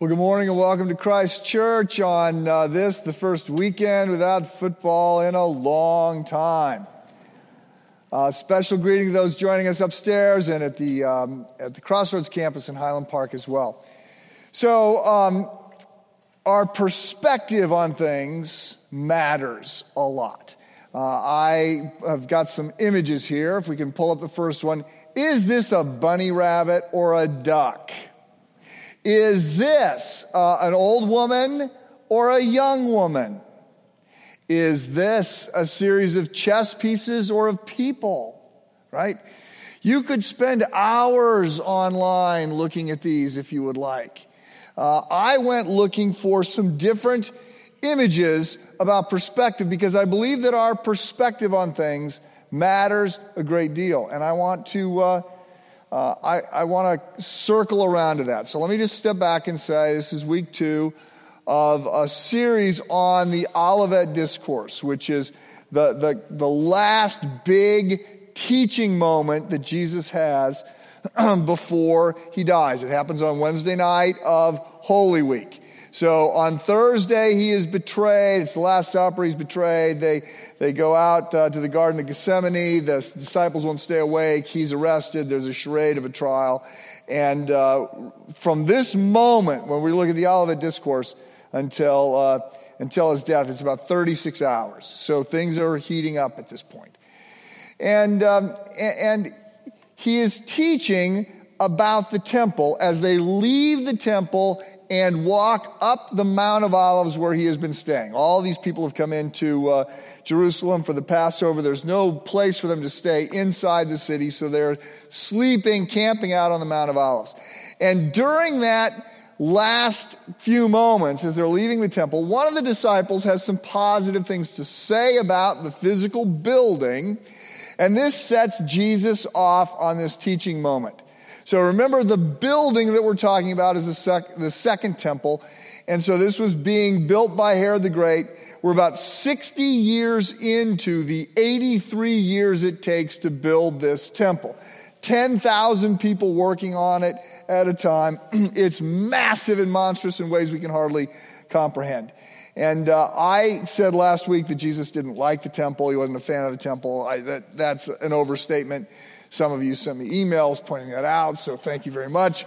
Well, good morning and welcome to Christ Church on uh, this, the first weekend without football in a long time. Uh, special greeting to those joining us upstairs and at the, um, at the Crossroads campus in Highland Park as well. So, um, our perspective on things matters a lot. Uh, I have got some images here. If we can pull up the first one. Is this a bunny rabbit or a duck? Is this uh, an old woman or a young woman? Is this a series of chess pieces or of people? Right? You could spend hours online looking at these if you would like. Uh, I went looking for some different images about perspective because I believe that our perspective on things matters a great deal. And I want to uh, uh, I, I want to circle around to that. So let me just step back and say this is week two of a series on the Olivet Discourse, which is the, the, the last big teaching moment that Jesus has before he dies. It happens on Wednesday night of Holy Week. So on Thursday, he is betrayed. It's the Last Supper. He's betrayed. They, they go out uh, to the Garden of Gethsemane. The disciples won't stay awake. He's arrested. There's a charade of a trial. And uh, from this moment, when we look at the Olivet Discourse, until, uh, until his death, it's about 36 hours. So things are heating up at this point. And, um, and he is teaching about the temple as they leave the temple and walk up the Mount of Olives where he has been staying. All these people have come into uh, Jerusalem for the Passover. There's no place for them to stay inside the city, so they're sleeping, camping out on the Mount of Olives. And during that last few moments, as they're leaving the temple, one of the disciples has some positive things to say about the physical building, and this sets Jesus off on this teaching moment. So remember the building that we're talking about is the, sec- the second temple. And so this was being built by Herod the Great. We're about 60 years into the 83 years it takes to build this temple. 10,000 people working on it at a time. it's massive and monstrous in ways we can hardly comprehend. And uh, I said last week that Jesus didn't like the temple. He wasn't a fan of the temple. I, that, that's an overstatement. Some of you sent me emails pointing that out, so thank you very much.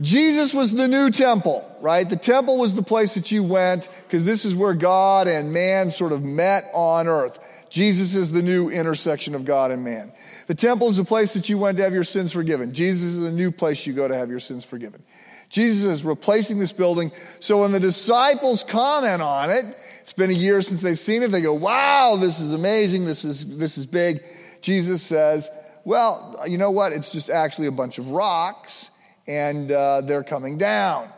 Jesus was the new temple, right? The temple was the place that you went because this is where God and man sort of met on earth. Jesus is the new intersection of God and man. The temple is the place that you went to have your sins forgiven. Jesus is the new place you go to have your sins forgiven. Jesus is replacing this building. So when the disciples comment on it, it's been a year since they've seen it. They go, wow, this is amazing. This is, this is big. Jesus says, well, you know what? It's just actually a bunch of rocks and uh, they're coming down.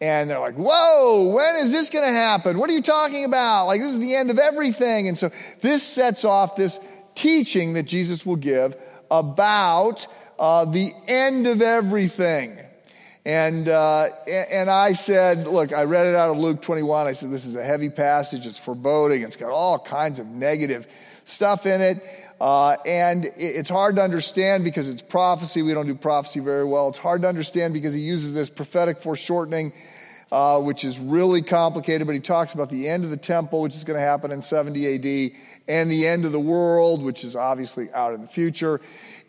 And they're like, whoa, when is this going to happen? What are you talking about? Like, this is the end of everything. And so this sets off this teaching that Jesus will give about uh, the end of everything. And, uh, and I said, look, I read it out of Luke 21. I said, this is a heavy passage. It's foreboding. It's got all kinds of negative stuff in it. Uh, and it's hard to understand because it's prophecy. We don't do prophecy very well. It's hard to understand because he uses this prophetic foreshortening, uh, which is really complicated. But he talks about the end of the temple, which is going to happen in 70 AD, and the end of the world, which is obviously out in the future.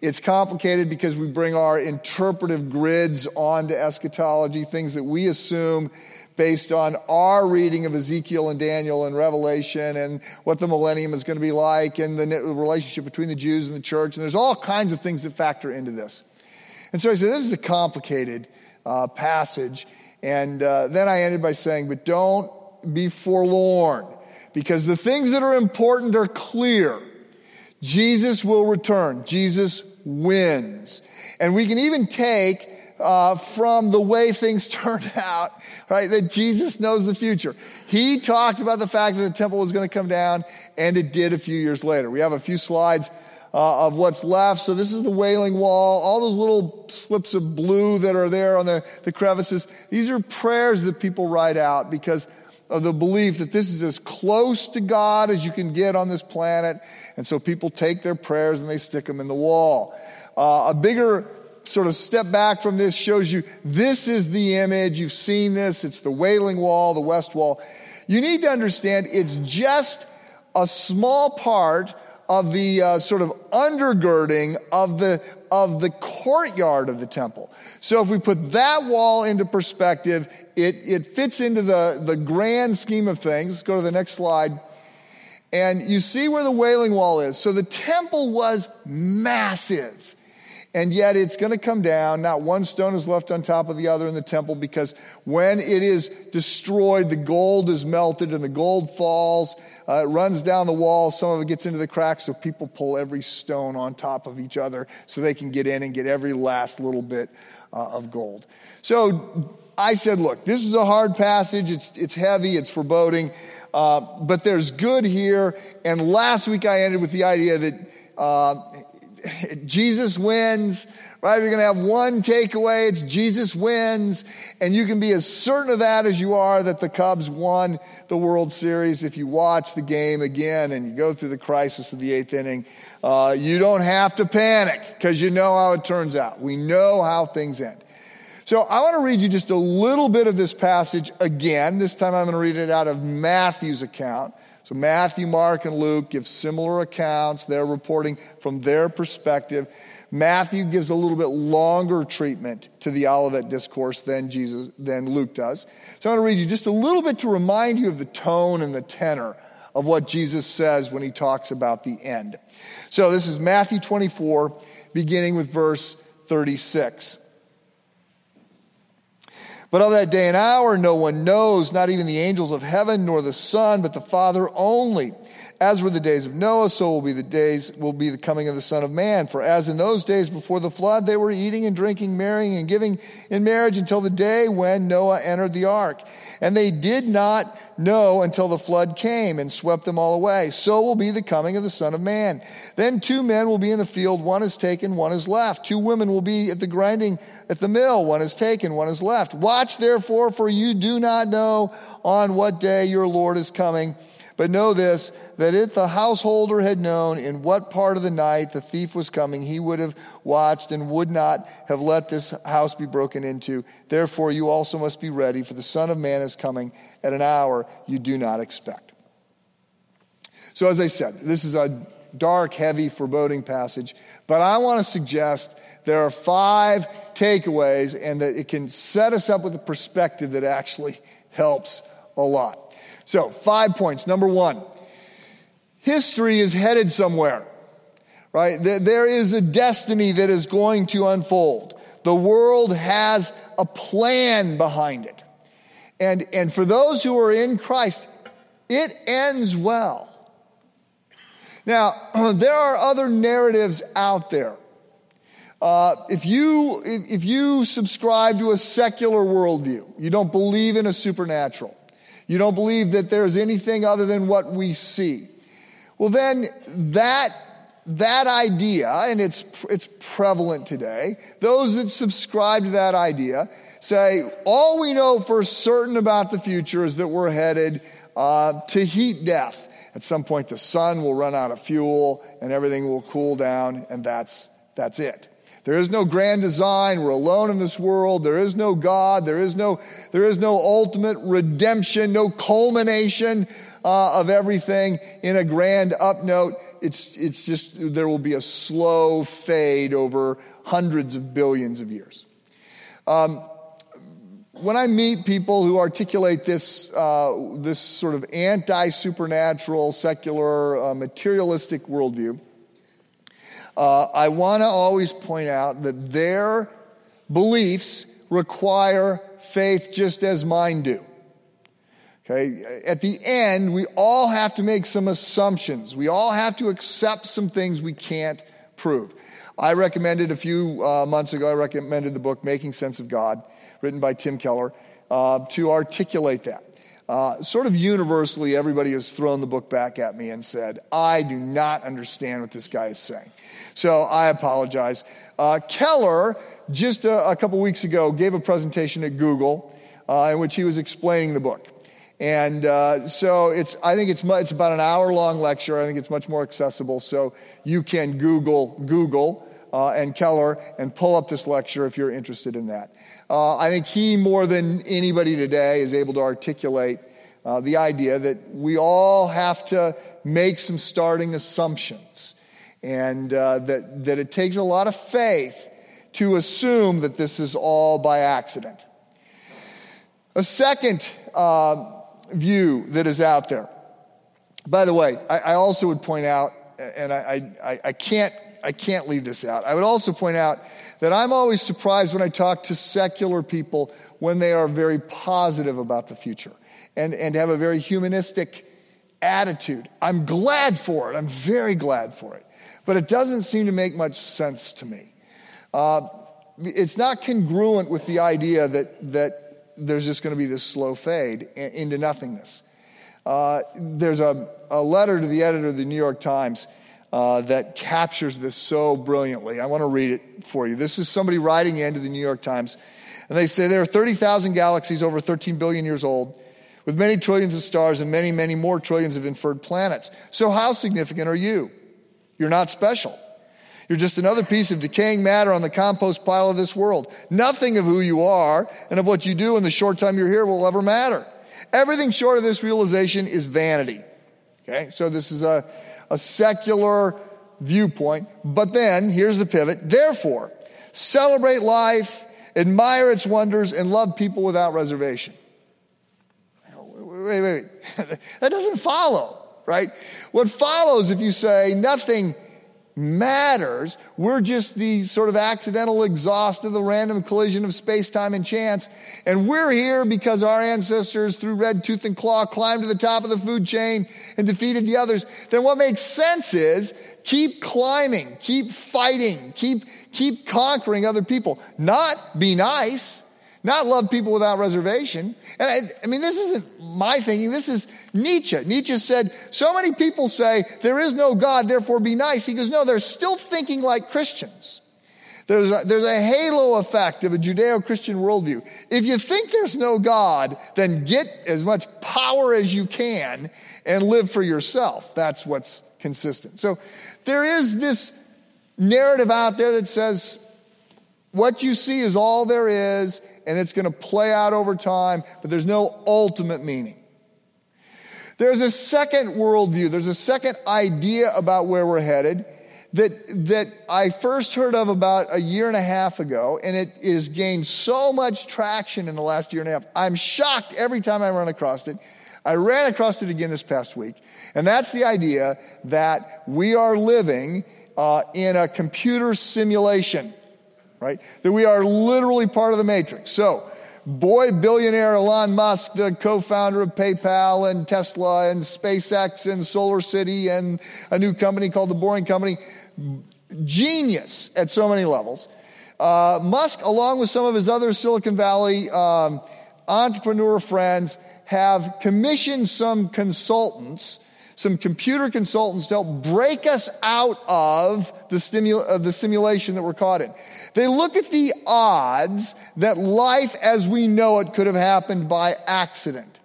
It's complicated because we bring our interpretive grids onto eschatology, things that we assume based on our reading of Ezekiel and Daniel and Revelation and what the millennium is going to be like and the relationship between the Jews and the church. And there's all kinds of things that factor into this. And so I said, this is a complicated uh, passage. And uh, then I ended by saying, but don't be forlorn because the things that are important are clear. Jesus will return. Jesus wins. And we can even take uh, from the way things turned out, right? That Jesus knows the future. He talked about the fact that the temple was going to come down, and it did a few years later. We have a few slides uh, of what's left. So this is the Wailing Wall, all those little slips of blue that are there on the, the crevices. These are prayers that people write out because of the belief that this is as close to God as you can get on this planet. And so people take their prayers and they stick them in the wall. Uh, a bigger sort of step back from this shows you this is the image. You've seen this. It's the Wailing Wall, the West Wall. You need to understand it's just a small part of the uh, sort of undergirding of the of the courtyard of the temple. So if we put that wall into perspective, it, it fits into the, the grand scheme of things. Let's go to the next slide. And you see where the Wailing Wall is. So the temple was massive. And yet it's going to come down. Not one stone is left on top of the other in the temple because when it is destroyed, the gold is melted and the gold falls. Uh, it runs down the wall. Some of it gets into the cracks, so people pull every stone on top of each other so they can get in and get every last little bit uh, of gold. So I said, look, this is a hard passage. It's, it's heavy. It's foreboding. Uh, but there's good here. And last week I ended with the idea that uh, Jesus wins, right? You're going to have one takeaway. It's Jesus wins. And you can be as certain of that as you are that the Cubs won the World Series. If you watch the game again and you go through the crisis of the eighth inning, uh, you don't have to panic because you know how it turns out. We know how things end. So I want to read you just a little bit of this passage again. This time I'm going to read it out of Matthew's account. So Matthew, Mark, and Luke give similar accounts. They're reporting from their perspective. Matthew gives a little bit longer treatment to the Olivet discourse than Jesus than Luke does. So I'm going to read you just a little bit to remind you of the tone and the tenor of what Jesus says when he talks about the end. So this is Matthew 24, beginning with verse 36. But of that day and hour no one knows, not even the angels of heaven, nor the Son, but the Father only. As were the days of Noah, so will be the days, will be the coming of the Son of Man. For as in those days before the flood, they were eating and drinking, marrying and giving in marriage until the day when Noah entered the ark. And they did not know until the flood came and swept them all away. So will be the coming of the Son of Man. Then two men will be in the field, one is taken, one is left. Two women will be at the grinding at the mill, one is taken, one is left. Watch therefore, for you do not know on what day your Lord is coming. But know this, that if the householder had known in what part of the night the thief was coming, he would have watched and would not have let this house be broken into. Therefore, you also must be ready, for the Son of Man is coming at an hour you do not expect. So, as I said, this is a dark, heavy, foreboding passage, but I want to suggest there are five takeaways and that it can set us up with a perspective that actually helps a lot. So, five points. Number one, history is headed somewhere, right? There is a destiny that is going to unfold. The world has a plan behind it. And, and for those who are in Christ, it ends well. Now, there are other narratives out there. Uh, if you if you subscribe to a secular worldview, you don't believe in a supernatural. You don't believe that there's anything other than what we see. Well, then that, that idea, and it's, it's prevalent today, those that subscribe to that idea say, all we know for certain about the future is that we're headed uh, to heat death. At some point, the sun will run out of fuel and everything will cool down, and that's, that's it. There is no grand design. We're alone in this world. There is no God. There is no, there is no ultimate redemption, no culmination uh, of everything in a grand upnote. It's, it's just, there will be a slow fade over hundreds of billions of years. Um, when I meet people who articulate this, uh, this sort of anti supernatural, secular, uh, materialistic worldview, uh, I want to always point out that their beliefs require faith just as mine do. Okay, at the end, we all have to make some assumptions. We all have to accept some things we can't prove. I recommended a few uh, months ago, I recommended the book Making Sense of God, written by Tim Keller, uh, to articulate that. Uh, sort of universally, everybody has thrown the book back at me and said, I do not understand what this guy is saying. So I apologize. Uh, Keller, just a, a, couple weeks ago, gave a presentation at Google uh, in which he was explaining the book. And uh, so it's, I think it's, it's about an hour long lecture. I think it's much more accessible. So you can Google, Google uh, and Keller and pull up this lecture if you're interested in that. Uh, I think he, more than anybody today, is able to articulate uh, the idea that we all have to make some starting assumptions and uh, that, that it takes a lot of faith to assume that this is all by accident. A second uh, view that is out there. By the way, I, I also would point out, and I, I, I, can't, I can't leave this out. I would also point out that I'm always surprised when I talk to secular people when they are very positive about the future and, and have a very humanistic attitude. I'm glad for it. I'm very glad for it. But it doesn't seem to make much sense to me. Uh, it's not congruent with the idea that, that there's just going to be this slow fade into nothingness. Uh, there's a, a, letter to the editor of the New York Times uh, that captures this so brilliantly. I want to read it for you. This is somebody writing into the New York Times, and they say there are 30,000 galaxies over 13 billion years old, with many trillions of stars and many, many more trillions of inferred planets. So, how significant are you? You're not special. You're just another piece of decaying matter on the compost pile of this world. Nothing of who you are and of what you do in the short time you're here will ever matter. Everything short of this realization is vanity. Okay, so this is a, a secular viewpoint. But then, here's the pivot. Therefore, celebrate life, admire its wonders, and love people without reservation. Wait, wait, wait. that doesn't follow, right? What follows if you say nothing matters. We're just the sort of accidental exhaust of the random collision of space, time, and chance. And we're here because our ancestors, through red tooth and claw, climbed to the top of the food chain and defeated the others. Then what makes sense is keep climbing, keep fighting, keep, keep conquering other people. Not be nice. Not love people without reservation. And I, I, mean, this isn't my thinking. This is Nietzsche. Nietzsche said, so many people say there is no God, therefore be nice. He goes, no, they're still thinking like Christians. There's a, there's a halo effect of a Judeo-Christian worldview. If you think there's no God, then get as much power as you can and live for yourself. That's what's consistent. So there is this narrative out there that says, what you see is all there is and it's going to play out over time, but there's no ultimate meaning. There's a second worldview, there's a second idea about where we're headed that, that I first heard of about a year and a half ago, and it has gained so much traction in the last year and a half. I'm shocked every time I run across it. I ran across it again this past week, and that's the idea that we are living uh, in a computer simulation right? That we are literally part of the matrix. So, boy billionaire Elon Musk, the co-founder of PayPal and Tesla and SpaceX and Solar City and a new company called the Boring Company, genius at so many levels. Uh, Musk, along with some of his other Silicon Valley um, entrepreneur friends, have commissioned some consultants some computer consultants to help break us out of the, stimul- of uh, the simulation that we're caught in. They look at the odds that life as we know it could have happened by accident.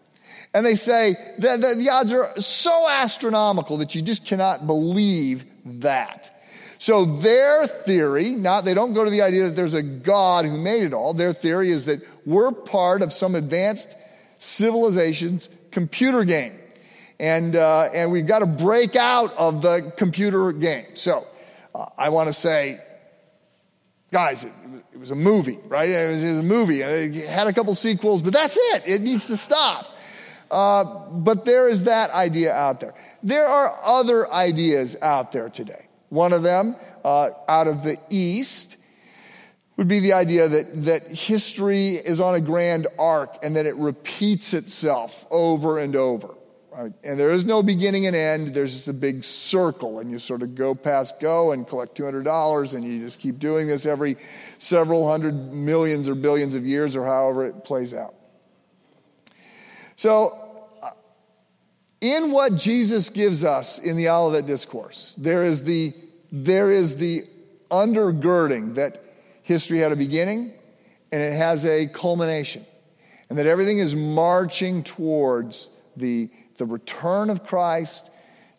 And they say that the, the odds are so astronomical that you just cannot believe that. So their theory, not, they don't go to the idea that there's a God who made it all. Their theory is that we're part of some advanced civilization's computer game and uh, and we've got to break out of the computer game. So uh, I want to say, guys, it, it, was a movie, right? It was, it was, a movie. It had a couple sequels, but that's it. It needs to stop. Uh, but there is that idea out there. There are other ideas out there today. One of them, uh, out of the East, would be the idea that, that history is on a grand arc and that it repeats itself over and over. Right? And there is no beginning and end. There's just a big circle, and you sort of go past go and collect $200, and you just keep doing this every several hundred millions or billions of years, or however it plays out. So, in what Jesus gives us in the Olivet Discourse, there is the, there is the undergirding that history had a beginning and it has a culmination, and that everything is marching towards the the return of Christ,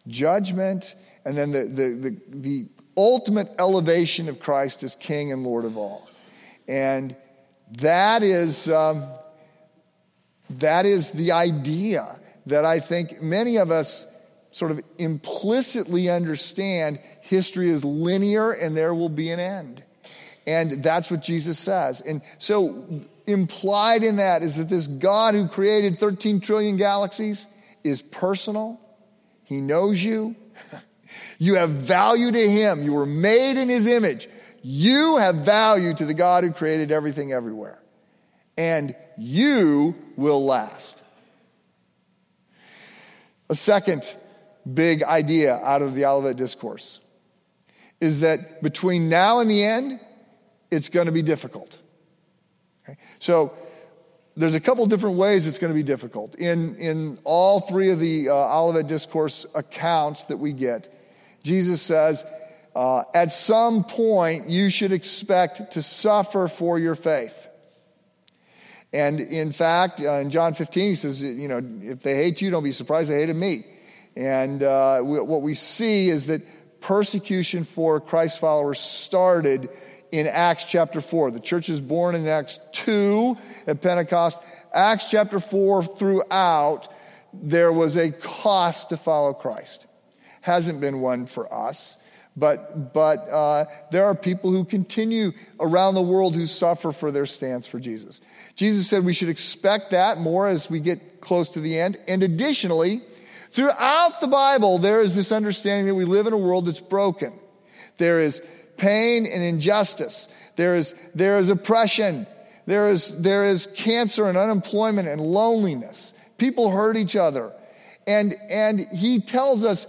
judgment, and then the, the, the, the ultimate elevation of Christ as King and Lord of all. And that is, um, that is the idea that I think many of us sort of implicitly understand history is linear and there will be an end. And that's what Jesus says. And so implied in that is that this God who created 13 trillion galaxies is personal. He knows you. You have value to Him. You were made in His image. You have value to the God who created everything everywhere. And you will last. A second big idea out of the Olivet Discourse is that between now and the end, it's going to be difficult. Okay? So there's a couple different ways it's going to be difficult. In, in all three of the uh, Olivet Discourse accounts that we get, Jesus says, uh, at some point you should expect to suffer for your faith. And in fact, uh, in John 15, he says, you know, if they hate you, don't be surprised they hated me. And uh, we, what we see is that persecution for Christ followers started in Acts chapter 4. The church is born in Acts 2 at Pentecost. Acts chapter 4 throughout, there was a cost to follow Christ. Hasn't been one for us. But, but uh, there are people who continue around the world who suffer for their stance for Jesus. Jesus said we should expect that more as we get close to the end. And additionally, throughout the Bible, there is this understanding that we live in a world that's broken. There is pain and injustice. There is, there is oppression. There is, there is cancer and unemployment and loneliness. People hurt each other. And, and he tells us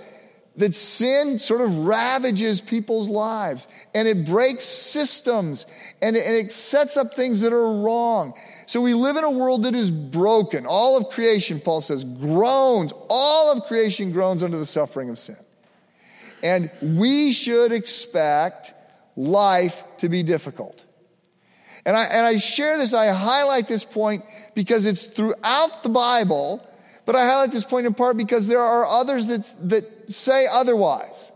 that sin sort of ravages people's lives and it breaks systems and and it sets up things that are wrong. So we live in a world that is broken. All of creation, Paul says, groans. All of creation groans under the suffering of sin. And we should expect life to be difficult. And I, and I share this, I highlight this point because it's throughout the Bible, but I highlight this point in part because there are others that, that say otherwise.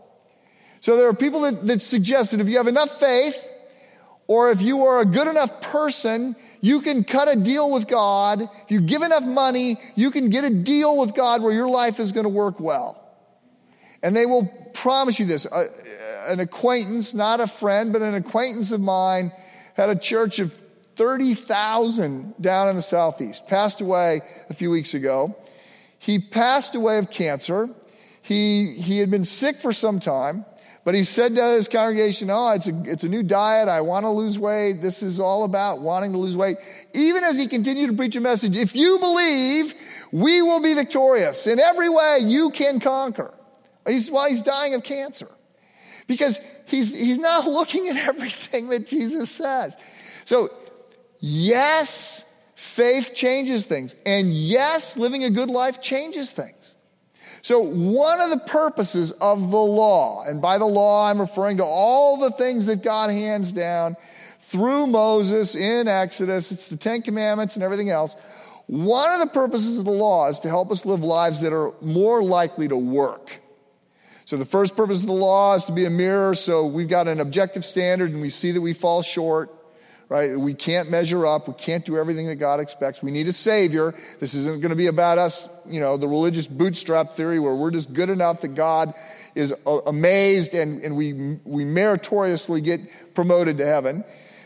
So there are people that, that suggest that if you have enough faith, or if you are a good enough person, you can cut a deal with God. If you give enough money, you can get a deal with God where your life is going to work well. And they will promise you this. Uh, an acquaintance, not a friend, but an acquaintance of mine had a church of 30,000 down in the southeast, passed away a few weeks ago. He passed away of cancer. He, he had been sick for some time, but he said to his congregation, Oh, it's a, it's a new diet. I want to lose weight. This is all about wanting to lose weight. Even as he continued to preach a message, if you believe, we will be victorious. In every way, you can conquer. He's, while he's dying of cancer. Because he's, he's not looking at everything that Jesus says. So, yes, faith changes things. And yes, living a good life changes things. So, one of the purposes of the law, and by the law, I'm referring to all the things that God hands down through Moses in Exodus, it's the Ten Commandments and everything else. One of the purposes of the law is to help us live lives that are more likely to work. So the first purpose of the law is to be a mirror. So we've got an objective standard and we see that we fall short, right? We can't measure up. We can't do everything that God expects. We need a savior. This isn't going to be about us, you know, the religious bootstrap theory where we're just good enough that God is uh, amazed and, and we, we meritoriously get promoted to heaven.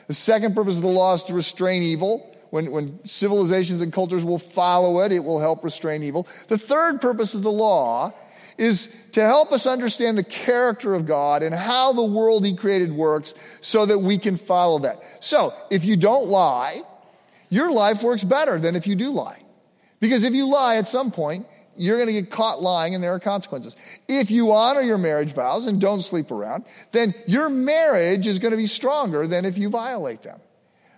The second purpose of the law is to restrain evil. When, when civilizations and cultures will follow it, it will help restrain evil. The third purpose of the law is to help us understand the character of God and how the world He created works so that we can follow that. So, if you don't lie, your life works better than if you do lie. Because if you lie at some point, you're going to get caught lying and there are consequences. If you honor your marriage vows and don't sleep around, then your marriage is going to be stronger than if you violate them.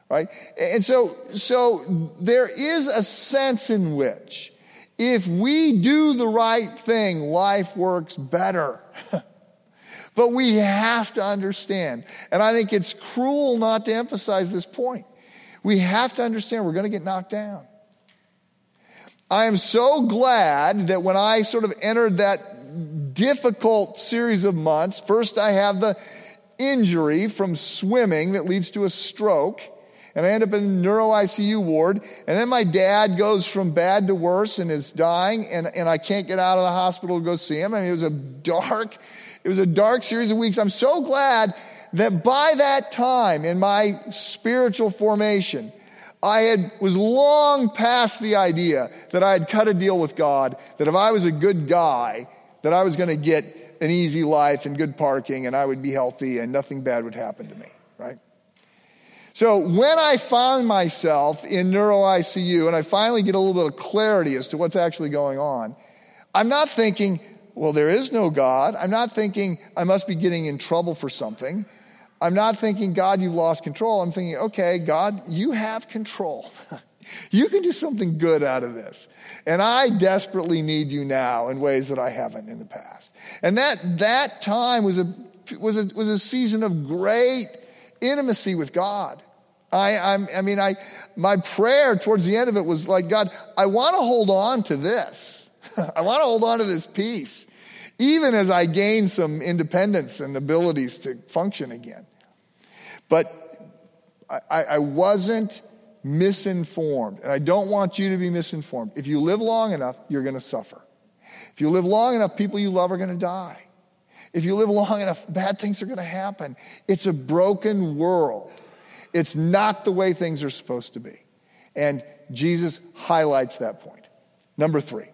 Right? And so, so there is a sense in which if we do the right thing, life works better. but we have to understand, and I think it's cruel not to emphasize this point. We have to understand we're going to get knocked down. I am so glad that when I sort of entered that difficult series of months, first I have the injury from swimming that leads to a stroke. And I end up in a neuro ICU ward. And then my dad goes from bad to worse and is dying. And, and I can't get out of the hospital to go see him. I mean, it was a dark, it was a dark series of weeks. I'm so glad that by that time in my spiritual formation, I had, was long past the idea that I had cut a deal with God, that if I was a good guy, that I was going to get an easy life and good parking and I would be healthy and nothing bad would happen to me? So when I found myself in neuro ICU and I finally get a little bit of clarity as to what's actually going on, I'm not thinking, well, there is no God. I'm not thinking I must be getting in trouble for something. I'm not thinking, God, you've lost control. I'm thinking, okay, God, you have control. you can do something good out of this. And I desperately need you now in ways that I haven't in the past. And that, that time was a, was a, was a season of great intimacy with God. I, I'm, I mean, I, my prayer towards the end of it was like, God, I want to hold on to this. I want to hold on to this peace even as I gain some independence and abilities to function again. But I, I, wasn't misinformed, and I don't want you to be misinformed. If you live long enough, you're going to suffer. If you live long enough, people you love are going to die. If you live long enough, bad things are going to happen. It's a broken world. It's not the way things are supposed to be. And Jesus highlights that point. Number three,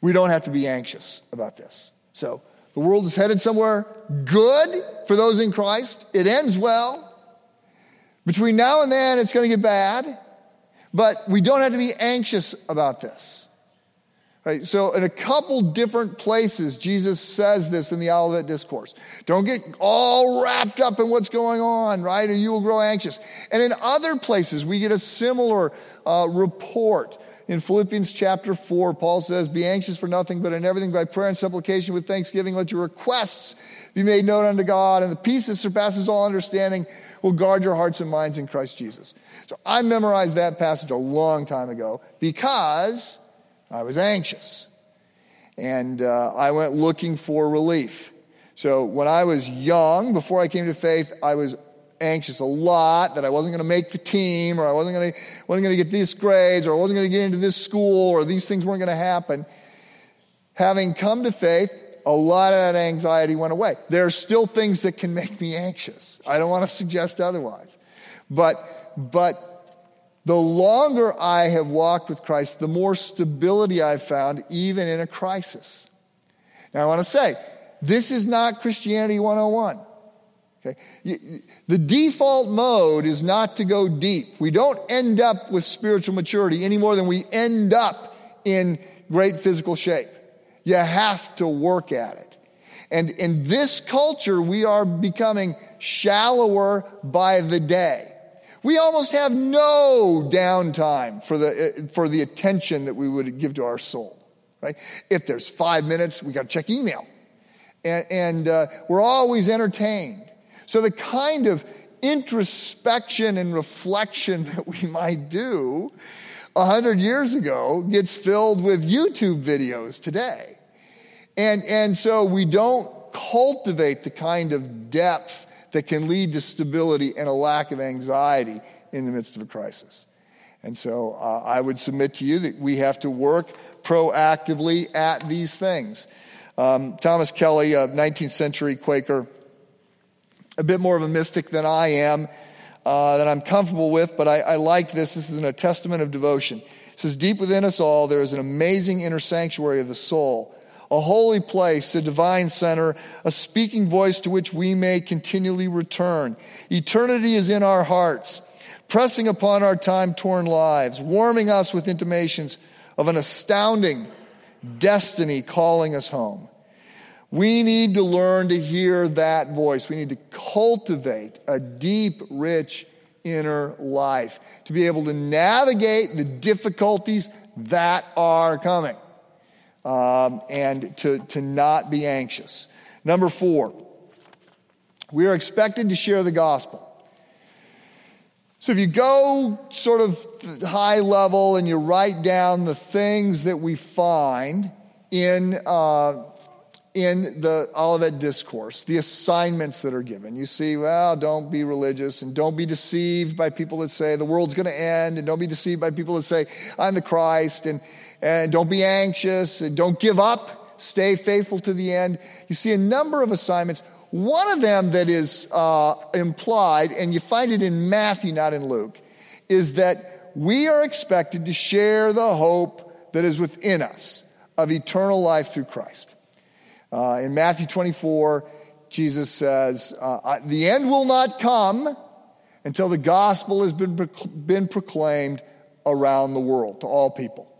we don't have to be anxious about this. So the world is headed somewhere good for those in Christ. It ends well. Between now and then, it's going to get bad, but we don't have to be anxious about this. Right? So, in a couple different places, Jesus says this in the Olivet Discourse. Don't get all wrapped up in what's going on, right? Or you will grow anxious. And in other places, we get a similar uh, report in Philippians chapter 4, Paul says, Be anxious for nothing, but in everything by prayer and supplication with thanksgiving, let your requests be made known unto God, and the peace that surpasses all understanding will guard your hearts and minds in Christ Jesus. So I memorized that passage a long time ago because I was anxious. And uh, I went looking for relief. So when I was young, before I came to faith, I was anxious a lot that I wasn't going to make the team or I wasn't going to, wasn't going to get these grades or I wasn't going to get into this school or these things weren't going to happen. Having come to faith, a lot of that anxiety went away. There are still things that can make me anxious. I don't want to suggest otherwise. But, but the longer I have walked with Christ, the more stability I've found, even in a crisis. Now, I want to say, this is not Christianity 101. Okay? The default mode is not to go deep. We don't end up with spiritual maturity any more than we end up in great physical shape. You have to work at it. And in this culture, we are becoming shallower by the day. We almost have no downtime for the, for the attention that we would give to our soul, right? If there's five minutes, we got to check email. And, and uh, we're always entertained. So the kind of introspection and reflection that we might do a hundred years ago gets filled with YouTube videos today. And, and so we don't cultivate the kind of depth that can lead to stability and a lack of anxiety in the midst of a crisis. And so uh, I would submit to you that we have to work proactively at these things. Um, Thomas Kelly, a 19th century Quaker, a bit more of a mystic than I am, uh, that I'm comfortable with, but I, I like this. This is a testament of devotion. It says, Deep within us all, there is an amazing inner sanctuary of the soul, a holy place, a divine center, a speaking voice to which we may continually return. Eternity is in our hearts, pressing upon our time torn lives, warming us with intimations of an astounding destiny calling us home. We need to learn to hear that voice. We need to cultivate a deep, rich inner life to be able to navigate the difficulties that are coming um, and to, to not be anxious. Number four, we are expected to share the gospel. So if you go sort of high level and you write down the things that we find in uh, in the Olivet Discourse, the assignments that are given. You see, well, don't be religious and don't be deceived by people that say the world's going to end and don't be deceived by people that say I'm the Christ and, and don't be anxious and don't give up, stay faithful to the end. You see a number of assignments. One of them that is uh, implied, and you find it in Matthew, not in Luke, is that we are expected to share the hope that is within us of eternal life through Christ. Uh, in Matthew 24, Jesus says, uh, The end will not come until the gospel has been, been proclaimed around the world to all people.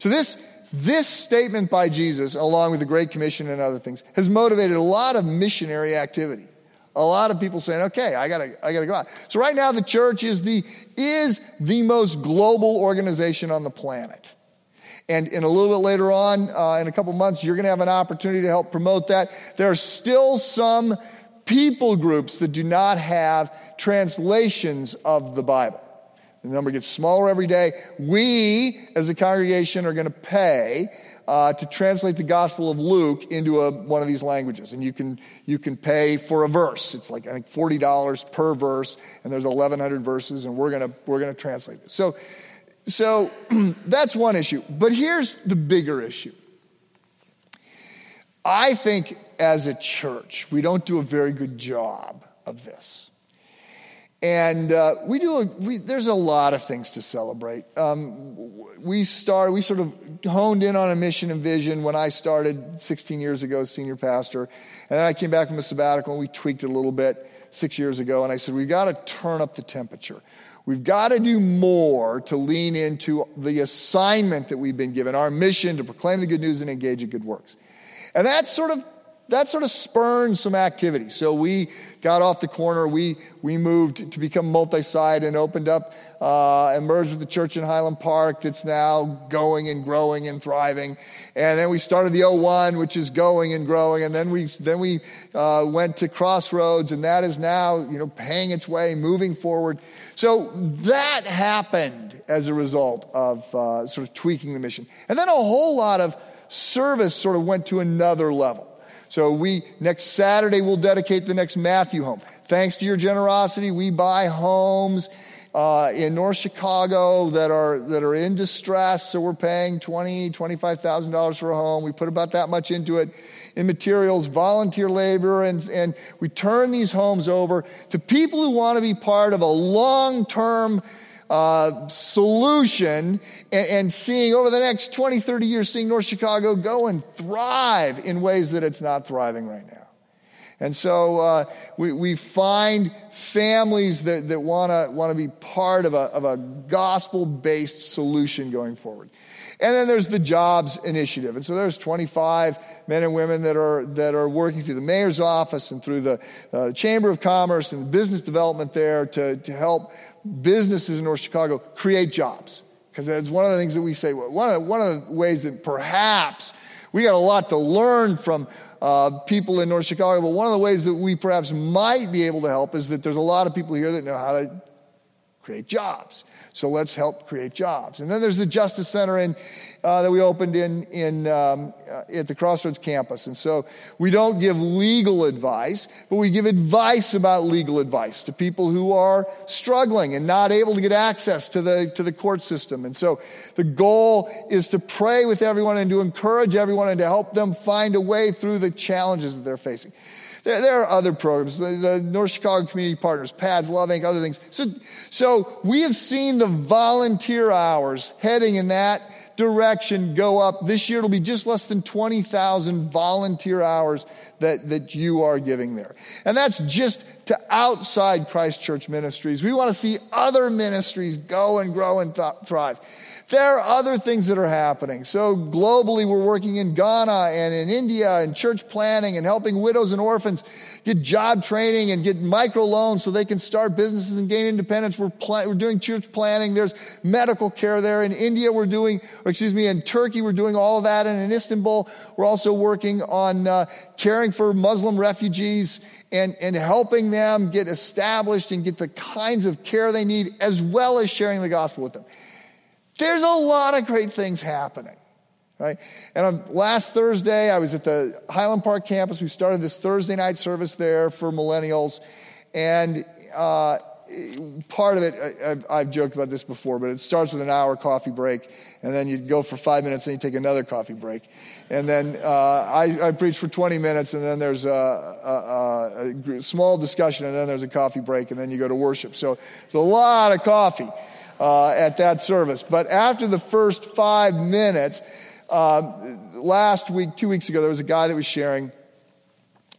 So, this, this statement by Jesus, along with the Great Commission and other things, has motivated a lot of missionary activity. A lot of people saying, okay, I gotta, I gotta go out. So right now the church is the, is the most global organization on the planet. And in a little bit later on, uh, in a couple months, you're going to have an opportunity to help promote that. There are still some people groups that do not have translations of the Bible. The number gets smaller every day. We, as a congregation, are going to pay uh, to translate the Gospel of Luke into a, one of these languages, and you can you can pay for a verse. It's like I think forty dollars per verse, and there's eleven hundred verses, and we're gonna we're gonna translate it. So so that's one issue. But here's the bigger issue. I think as a church, we don't do a very good job of this. And uh, we do. A, we, there's a lot of things to celebrate. Um, we start. We sort of honed in on a mission and vision when I started 16 years ago as senior pastor, and then I came back from a sabbatical and we tweaked it a little bit six years ago. And I said we've got to turn up the temperature. We've got to do more to lean into the assignment that we've been given, our mission to proclaim the good news and engage in good works. And that sort of that sort of spurned some activity. So we got off the corner. We, we moved to become multi-site and opened up uh, and merged with the church in Highland Park that's now going and growing and thriving. And then we started the O1, which is going and growing. And then we, then we uh, went to Crossroads, and that is now, you know, paying its way, moving forward. So that happened as a result of uh, sort of tweaking the mission. And then a whole lot of service sort of went to another level. So we, next Saturday, we'll dedicate the next Matthew home. Thanks to your generosity, we buy homes uh, in North Chicago that are, that are in distress. So we're paying twenty, twenty-five thousand dollars for a home. We put about that much into it in materials, volunteer labor, and, and we turn these homes over to people who want to be part of a long-term uh, solution and, and, seeing over the next 20, 30 years, seeing North Chicago go and thrive in ways that it's not thriving right now. And so uh, we, we find families that, that want to be part of a, of a gospel based solution going forward. And then there's the jobs initiative. And so there's 25 men and women that are, that are working through the mayor's office and through the uh, Chamber of Commerce and business development there to, to help businesses in North Chicago create jobs. Because it's one of the things that we say, one of, one of the ways that perhaps we got a lot to learn from uh, people in North Chicago, but one of the ways that we perhaps might be able to help is that there's a lot of people here that know how to create jobs. So let's help create jobs. And then there's the Justice Center in, uh, that we opened in, in, um, uh, at the Crossroads campus. And so we don't give legal advice, but we give advice about legal advice to people who are struggling and not able to get access to the, to the court system. And so the goal is to pray with everyone and to encourage everyone and to help them find a way through the challenges that they're facing. There, there are other programs, the, the, North Chicago Community Partners, PADS, Love Inc., other things. So, so we have seen the volunteer hours heading in that direction go up. This year it'll be just less than 20,000 volunteer hours that, that you are giving there. And that's just to outside Christ Church ministries. We want to see other ministries go and grow and th- thrive. There are other things that are happening. So globally, we're working in Ghana and in India and church planning and helping widows and orphans get job training and get micro loans so they can start businesses and gain independence. We're, pl- we're doing church planning. There's medical care there. In India, we're doing, or excuse me, in Turkey, we're doing all of that. And in Istanbul, we're also working on uh, caring for Muslim refugees and, and helping them get established and get the kinds of care they need, as well as sharing the gospel with them. There's a lot of great things happening. right? And on last Thursday, I was at the Highland Park campus. We started this Thursday night service there for millennials. And uh, part of it, I, have joked about this before, but it starts with an hour coffee break, and then you go for five minutes, and you take another coffee break. And then uh, I, I, preach for 20 minutes, and then there's a, a, a, small discussion, and then there's a coffee break, and then you go to worship. So it's a lot of coffee uh, at that service. But after the first five minutes, uh, last week, two weeks ago, there was a guy that was sharing,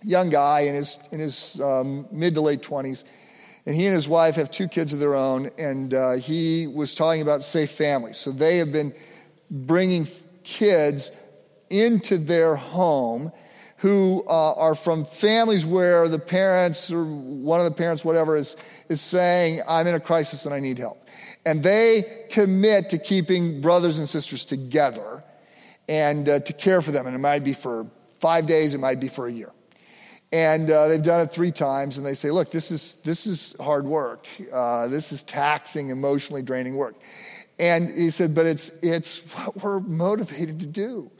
young guy in his, in his um, mid to late 20s and he and his wife have two kids of their own, and uh, he was talking about safe families. So they have been bringing kids into their home who uh, are from families where the parents or one of the parents, whatever, is, is saying, I'm in a crisis and I need help. And they commit to keeping brothers and sisters together and uh, to care for them. And it might be for five days, it might be for a year. And uh, they've done it three times, and they say, look, this is, this is hard work. Uh, this is taxing, emotionally draining work. And he said, but it's, it's what we're motivated to do.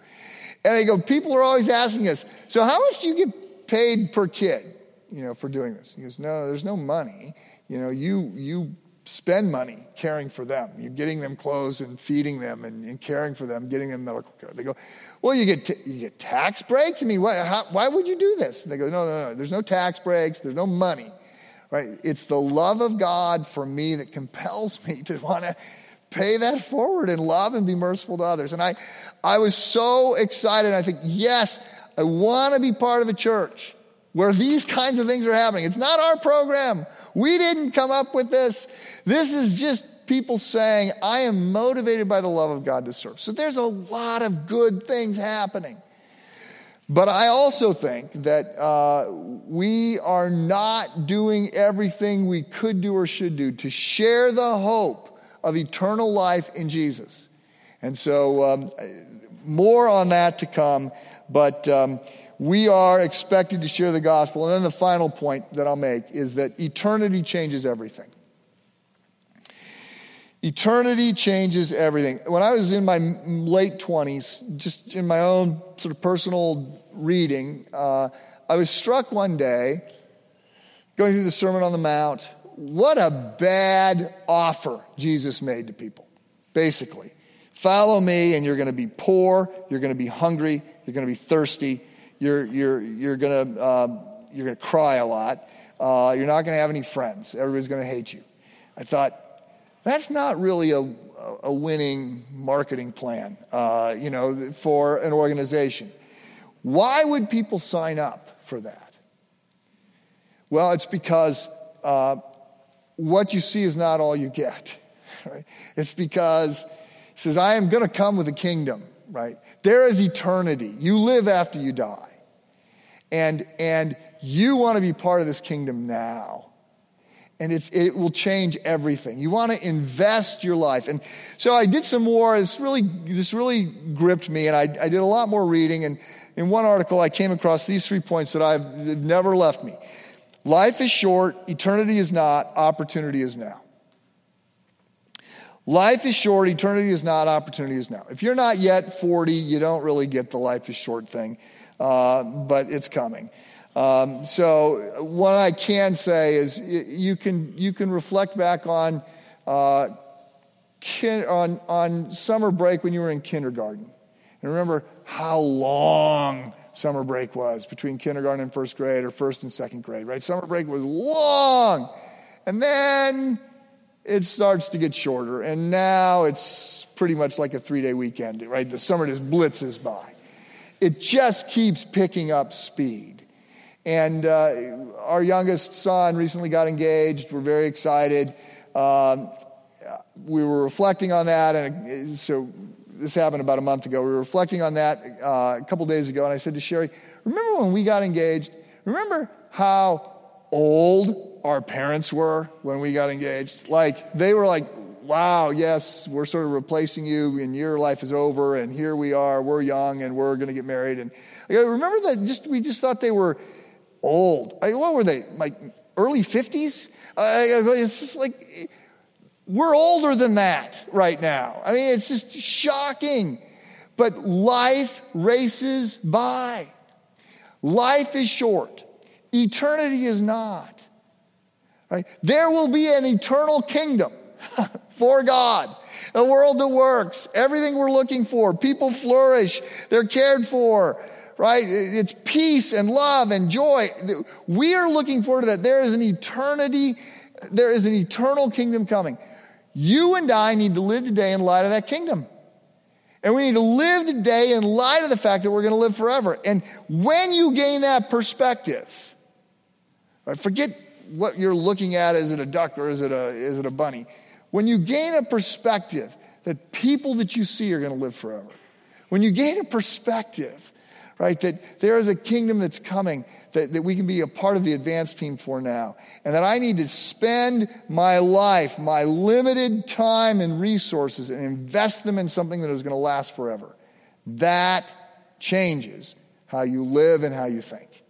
And they go, people are always asking us, so how much do you get paid per kid, you know, for doing this? He goes, no, there's no money. You know, you, you spend money caring for them. You're getting them clothes and feeding them and, and caring for them, getting them medical care. They go, well, you get, t- you get tax breaks? I mean, why, how, why would you do this? And they go, no, no, no, there's no tax breaks, there's no money, right? It's the love of God for me that compels me to want to pay that forward and love and be merciful to others. And I, I was so excited. I think, yes, I want to be part of a church where these kinds of things are happening. It's not our program. We didn't come up with this. This is just people saying, I am motivated by the love of God to serve. So there's a lot of good things happening. But I also think that uh, we are not doing everything we could do or should do to share the hope of eternal life in Jesus. And so, um, more on that to come. But um, we are expected to share the gospel. And then the final point that I'll make is that eternity changes everything. Eternity changes everything. When I was in my late 20s, just in my own sort of personal reading, uh, I was struck one day going through the Sermon on the Mount. What a bad offer Jesus made to people, basically. Follow me, and you're going to be poor, you're going to be hungry, you're going to be thirsty, you're, you're, you're going um, you're to cry a lot, uh, you're not going to have any friends, everybody's going to hate you. I thought, that's not really a, a winning marketing plan, uh, you know, for an organization. Why would people sign up for that? Well, it's because uh, what you see is not all you get. Right? It's because he says, I am going to come with a kingdom, right? There is eternity. You live after you die. And, and you want to be part of this kingdom now and it's, it will change everything. You want to invest your life. And so I did some more. This really, this really gripped me, and I, I did a lot more reading. And in one article, I came across these three points that I've never left me. Life is short, eternity is not, opportunity is now. Life is short, eternity is not, opportunity is now. If you're not yet 40, you don't really get the life is short thing, uh, but it's coming. Um, so what I can say is you can you can reflect back on uh, kin, on on summer break when you were in kindergarten, and remember how long summer break was between kindergarten and first grade, or first and second grade. Right, summer break was long, and then it starts to get shorter, and now it's pretty much like a three day weekend. Right, the summer just blitzes by. It just keeps picking up speed. And uh, our youngest son recently got engaged. We're very excited. Um, we were reflecting on that, and so this happened about a month ago. We were reflecting on that uh, a couple days ago, and I said to Sherry, Remember when we got engaged? Remember how old our parents were when we got engaged? Like, they were like, wow, yes, we're sort of replacing you, and your life is over, and here we are, we're young, and we're going to get married. And remember that just we just thought they were old. I what were they? Like early 50s? Uh, it's just like, we're older than that right now. I mean, it's just shocking. But life races by. Life is short. Eternity is not. Right? There will be an eternal kingdom for God, a world that works, everything we're looking for. People flourish, they're cared for, right? It's peace and love and joy. We are looking forward to that. There is an eternity, there is an eternal kingdom coming. You and I need to live today in light of that kingdom. And we need to live today in light of the fact that we're going to live forever. And when you gain that perspective, right, forget what you're looking at. Is it a duck or is it a, is it a bunny? When you gain a perspective that people that you see are going to live forever, when you gain a perspective right? That there is a kingdom that's coming that, that we can be a part of the advance team for now. And that I need to spend my life, my limited time and resources, and invest them in something that is going to last forever. That changes how you live and how you think.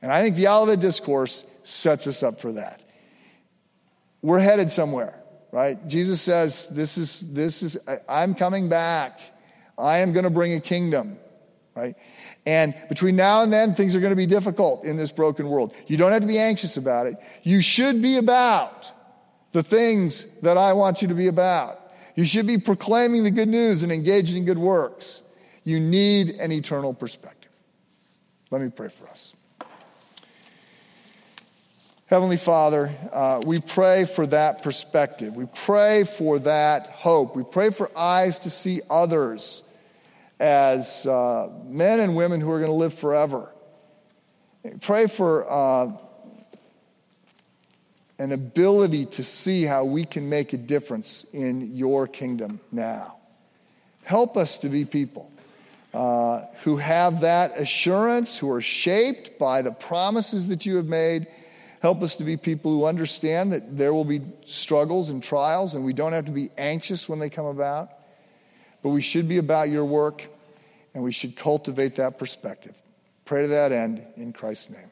And I think the Olivet Discourse sets us up for that. We're headed somewhere, right? Jesus says, This is, this is, I'm coming back. I am going to bring a kingdom, right? And between now and then, things are going to be difficult in this broken world. You don't have to be anxious about it. You should be about the things that I want you to be about. You should be proclaiming the good news and engaging in good works. You need an eternal perspective. Let me pray for us. Heavenly Father, uh, we pray for that perspective. We pray for that hope. We pray for eyes to see others as uh, men and women who are going to live forever. Pray for uh, an ability to see how we can make a difference in your kingdom now. Help us to be people uh, who have that assurance, who are shaped by the promises that you have made. Help us to be people who understand that there will be struggles and trials, and we don't have to be anxious when they come about. But we should be about your work, and we should cultivate that perspective. Pray to that end in Christ's name.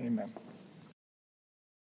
Amen.